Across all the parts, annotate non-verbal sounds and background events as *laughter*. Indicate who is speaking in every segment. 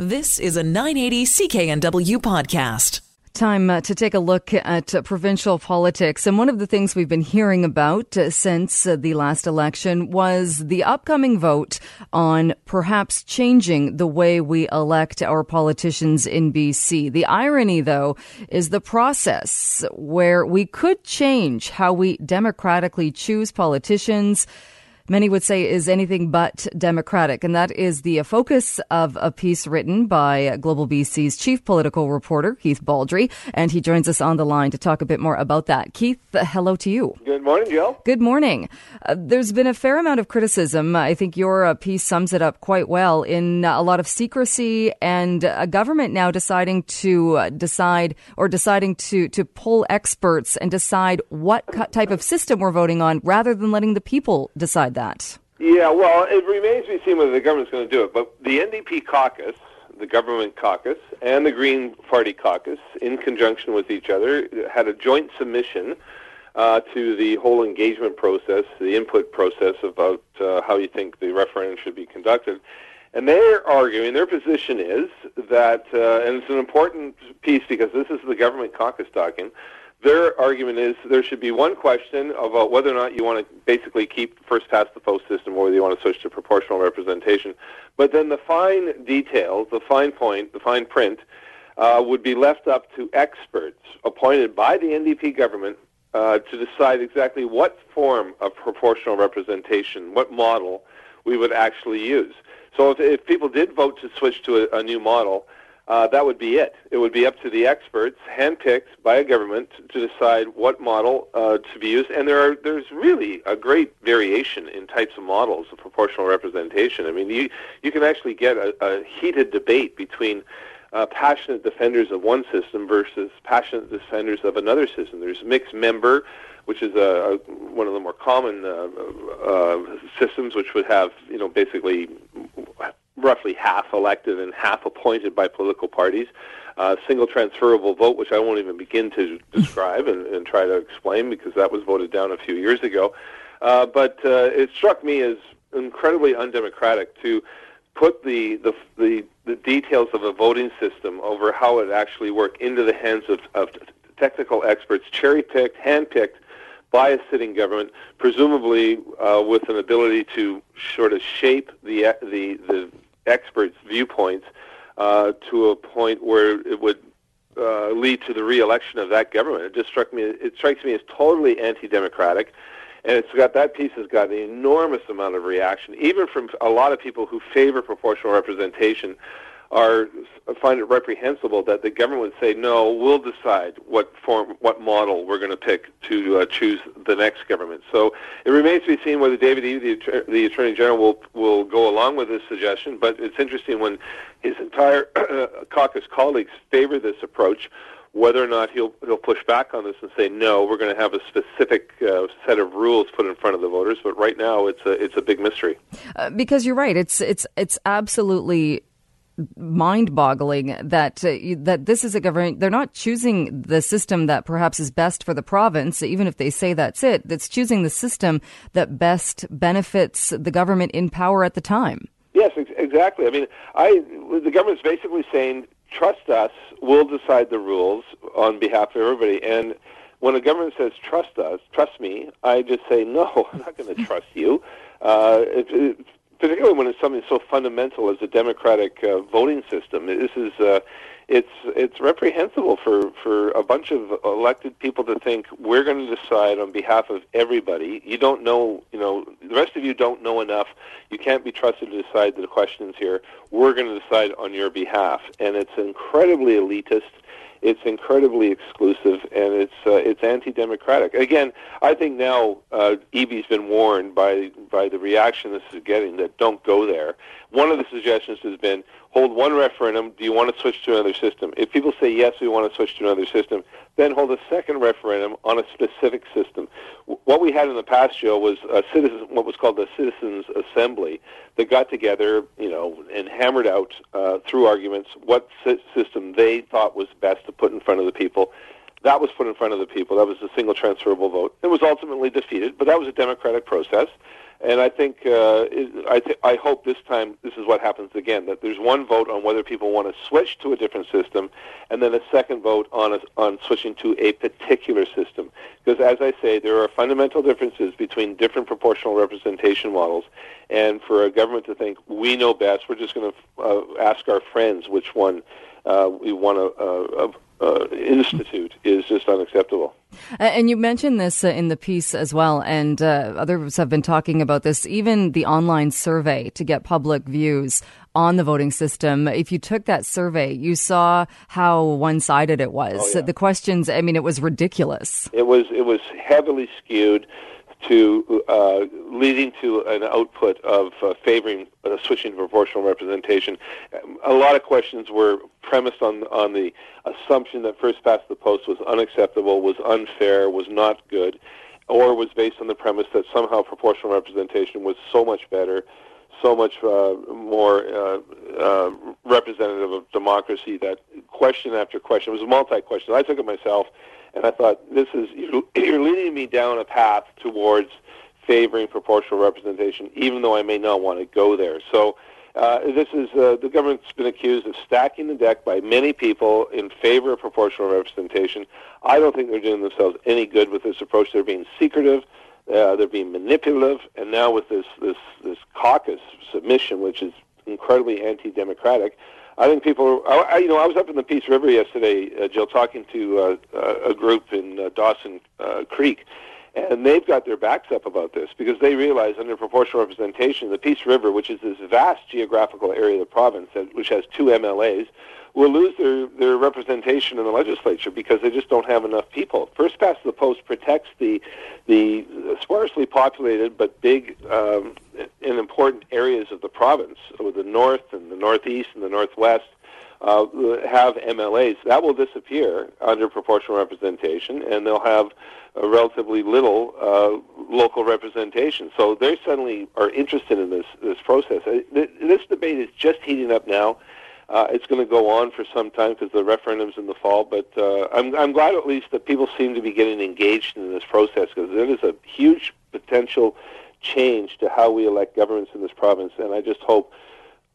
Speaker 1: This is a 980 CKNW podcast.
Speaker 2: Time uh, to take a look at uh, provincial politics. And one of the things we've been hearing about uh, since uh, the last election was the upcoming vote on perhaps changing the way we elect our politicians in BC. The irony, though, is the process where we could change how we democratically choose politicians many would say is anything but democratic. And that is the focus of a piece written by Global BC's chief political reporter, Keith Baldrey. And he joins us on the line to talk a bit more about that. Keith, hello to you.
Speaker 3: Good morning, Jill.
Speaker 2: Good morning. Uh, there's been a fair amount of criticism. I think your uh, piece sums it up quite well in uh, a lot of secrecy and a government now deciding to uh, decide or deciding to, to pull experts and decide what type of system we're voting on rather than letting the people decide that?
Speaker 3: Yeah, well, it remains to be seen whether the government's going to do it. But the NDP caucus, the government caucus, and the Green Party caucus, in conjunction with each other, had a joint submission uh, to the whole engagement process, the input process about uh, how you think the referendum should be conducted. And they're arguing, their position is that, uh, and it's an important piece because this is the government caucus talking, their argument is there should be one question about whether or not you want to basically keep first past the post system or whether you want to switch to proportional representation. But then the fine details, the fine point, the fine print, uh, would be left up to experts appointed by the NDP government uh, to decide exactly what form of proportional representation, what model we would actually use. So if, if people did vote to switch to a, a new model, uh, that would be it. It would be up to the experts, handpicked by a government, to decide what model uh, to be used. And there are there's really a great variation in types of models of proportional representation. I mean, you you can actually get a, a heated debate between uh, passionate defenders of one system versus passionate defenders of another system. There's mixed member, which is a, a one of the more common uh, uh, systems, which would have you know basically roughly half elected and half appointed by political parties. Uh, single transferable vote, which I won't even begin to *laughs* describe and, and, try to explain because that was voted down a few years ago. Uh, but uh, it struck me as incredibly undemocratic to put the, the, the, the, details of a voting system over how it actually worked into the hands of, of technical experts, cherry-picked, hand-picked by a sitting government, presumably uh, with an ability to sort of shape the, the, the experts' viewpoints uh, to a point where it would uh, lead to the reelection of that government. It just struck me. It strikes me as totally anti-democratic, and it's got that piece has got an enormous amount of reaction, even from a lot of people who favor proportional representation are find it reprehensible that the government would say no, we'll decide what form, what model we're going to pick to uh, choose the next government. So it remains to be seen whether David Eby, the, the Attorney General, will will go along with this suggestion. But it's interesting when his entire *clears throat* caucus colleagues favor this approach whether or not he'll he'll push back on this and say no, we're going to have a specific uh, set of rules put in front of the voters. But right now, it's a it's a big mystery.
Speaker 2: Uh, because you're right, it's it's it's absolutely mind-boggling that uh, that this is a government. They're not choosing the system that perhaps is best for the province, even if they say that's it. It's choosing the system that best benefits the government in power at the time.
Speaker 3: Yes, ex- exactly. I mean, I the government's basically saying, trust us. We'll decide the rules on behalf of everybody. And when a government says trust us, trust me, I just say no. *laughs* I'm not going to trust you. Uh, it, it, particularly when it's something so fundamental as a democratic uh, voting system. This is uh, it's it's reprehensible for for a bunch of elected people to think we're going to decide on behalf of everybody. You don't know, you know, the rest of you don't know enough. You can't be trusted to decide the questions here. We're going to decide on your behalf, and it's incredibly elitist it's incredibly exclusive and it's uh, it's anti-democratic. Again, I think now uh, Eby's been warned by by the reaction this is getting that don't go there. One of the suggestions has been hold one referendum. Do you want to switch to another system? If people say yes, we want to switch to another system, then hold a second referendum on a specific system. What we had in the past, Joe, was a citizen, what was called the citizens' assembly that got together, you know, and hammered out uh, through arguments what system they thought was best to put in front of the people. That was put in front of the people. That was a single transferable vote. It was ultimately defeated, but that was a democratic process. And I think uh, I, th- I hope this time this is what happens again. That there's one vote on whether people want to switch to a different system, and then a second vote on a, on switching to a particular system. Because as I say, there are fundamental differences between different proportional representation models. And for a government to think we know best, we're just going to uh, ask our friends which one uh, we want to uh, uh, institute is just unacceptable.
Speaker 2: And you mentioned this uh, in the piece as well, and uh, others have been talking about this. Even the online survey to get public views on the voting system. If you took that survey, you saw how one-sided it was.
Speaker 3: Oh, yeah.
Speaker 2: The questions, I mean, it was ridiculous.
Speaker 3: It was it was heavily skewed to uh, leading to an output of uh, favoring uh, switching to proportional representation. A lot of questions were premised on on the assumption that first past the post was unacceptable, was unfair, was not good, or was based on the premise that somehow proportional representation was so much better, so much uh, more uh, uh, representative of democracy that question after question it was multi-question. I took it myself and I thought, this is *clears throat* you're leading me down a path towards favoring proportional representation, even though I may not want to go there. So. Uh, this is uh, the government's been accused of stacking the deck by many people in favor of proportional representation. I don't think they're doing themselves any good with this approach. They're being secretive, uh, they're being manipulative, and now with this this this caucus submission, which is incredibly anti-democratic, I think people. I, you know, I was up in the Peace River yesterday, uh, Jill, talking to uh, uh, a group in uh, Dawson uh, Creek, and they've got their backs up about this because they realize under proportional representation, the Peace River, which is this vast geographical area of the province, that, which has two MLAs, will lose their, their representation in the legislature because they just don't have enough people. First past the post protects the the sparsely populated but big um, and important areas of the province, with the north and the northeast and the northwest. Uh, have MLAs that will disappear under proportional representation, and they'll have relatively little uh, local representation. So they suddenly are interested in this this process. Uh, this debate is just heating up now. Uh, it's going to go on for some time because the referendum's in the fall. But uh, I'm, I'm glad at least that people seem to be getting engaged in this process because it is a huge potential change to how we elect governments in this province. And I just hope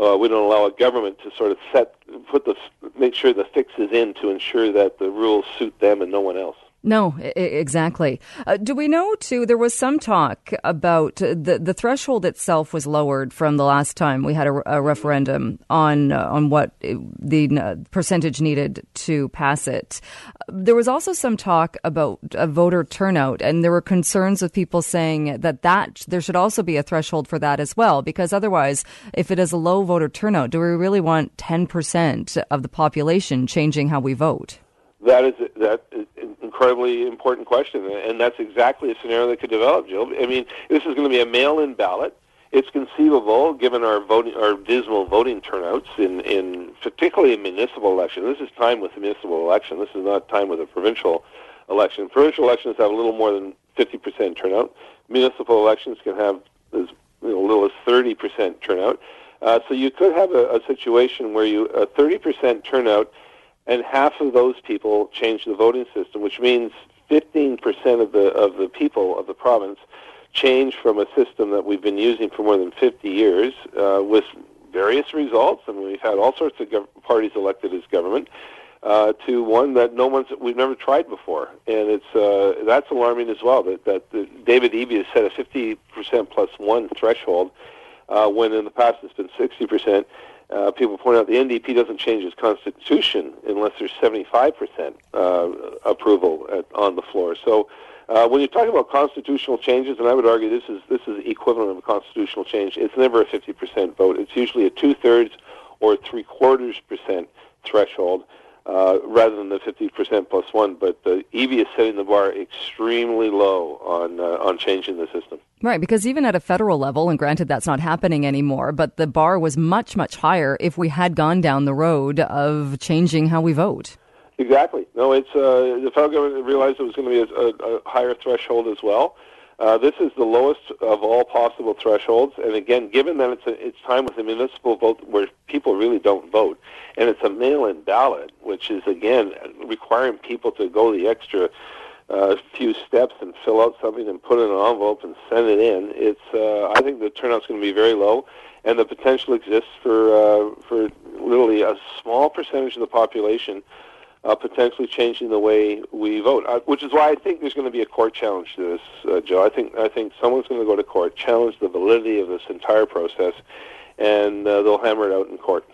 Speaker 3: uh, we don't allow a government to sort of set, put the, make sure the fix is in to ensure that the rules suit them and no one else.
Speaker 2: No, I- exactly. Uh, do we know too? There was some talk about the the threshold itself was lowered from the last time we had a, a referendum on uh, on what the uh, percentage needed to pass it. There was also some talk about a voter turnout, and there were concerns of people saying that that there should also be a threshold for that as well, because otherwise, if it is a low voter turnout, do we really want ten percent of the population changing how we vote?
Speaker 3: That is that is an incredibly important question, and that's exactly a scenario that could develop, Jill. I mean, this is going to be a mail-in ballot. It's conceivable, given our voting, our dismal voting turnouts in, in particularly in municipal elections. This is time with the municipal election. This is not time with a provincial election. Provincial elections have a little more than 50% turnout. Municipal elections can have as you know, little as 30% turnout. Uh, so you could have a, a situation where you a 30% turnout and half of those people change the voting system, which means 15% of the of the people of the province change from a system that we've been using for more than 50 years uh, with various results, and we've had all sorts of gov- parties elected as government. Uh, to one that no one's we've never tried before, and it's uh, that's alarming as well. That that the, David Eby has set a 50% plus one threshold, uh, when in the past it's been 60%. Uh, people point out the NDP doesn't change its constitution unless there's 75% uh, approval at, on the floor. So uh, when you're talking about constitutional changes, and I would argue this is this is equivalent of a constitutional change, it's never a 50% vote. It's usually a two-thirds or three quarters percent threshold uh, rather than the 50% plus one. But the Eby is setting the bar extremely low on uh, on changing the system.
Speaker 2: Right, because even at a federal level, and granted that's not happening anymore, but the bar was much, much higher if we had gone down the road of changing how we vote.
Speaker 3: Exactly. No, it's uh, the federal government realized it was going to be a, a, a higher threshold as well. Uh, this is the lowest of all possible thresholds, and again, given that it's a, it's time with a municipal vote where people really don't vote, and it's a mail-in ballot, which is again requiring people to go the extra a few steps and fill out something and put it in an envelope and send it in. It's uh, I think the turnout's going to be very low, and the potential exists for uh, for literally a small percentage of the population uh, potentially changing the way we vote. Uh, which is why I think there's going to be a court challenge to this, uh, Joe. I think I think someone's going to go to court, challenge the validity of this entire process, and uh, they'll hammer it out in court.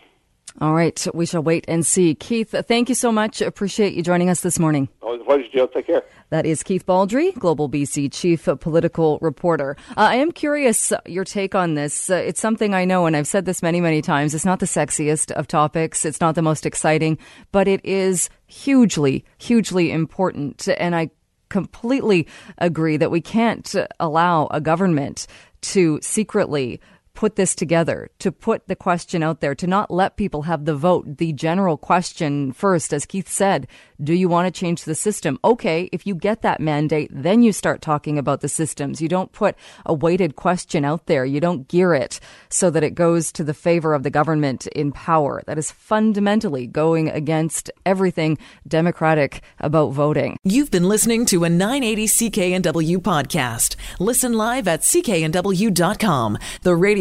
Speaker 2: All right, we shall wait and see. Keith, thank you so much. Appreciate you joining us this morning.
Speaker 3: A pleasure, Joe. Take care.
Speaker 2: That is Keith Baldrey, Global BC Chief Political Reporter. Uh, I am curious uh, your take on this. Uh, it's something I know, and I've said this many, many times. It's not the sexiest of topics. It's not the most exciting, but it is hugely, hugely important. And I completely agree that we can't allow a government to secretly put this together, to put the question out there, to not let people have the vote. The general question first, as Keith said, do you want to change the system? Okay, if you get that mandate, then you start talking about the systems. You don't put a weighted question out there. You don't gear it so that it goes to the favor of the government in power. That is fundamentally going against everything democratic about voting.
Speaker 1: You've been listening to a 980 CKNW podcast. Listen live at cknw.com, the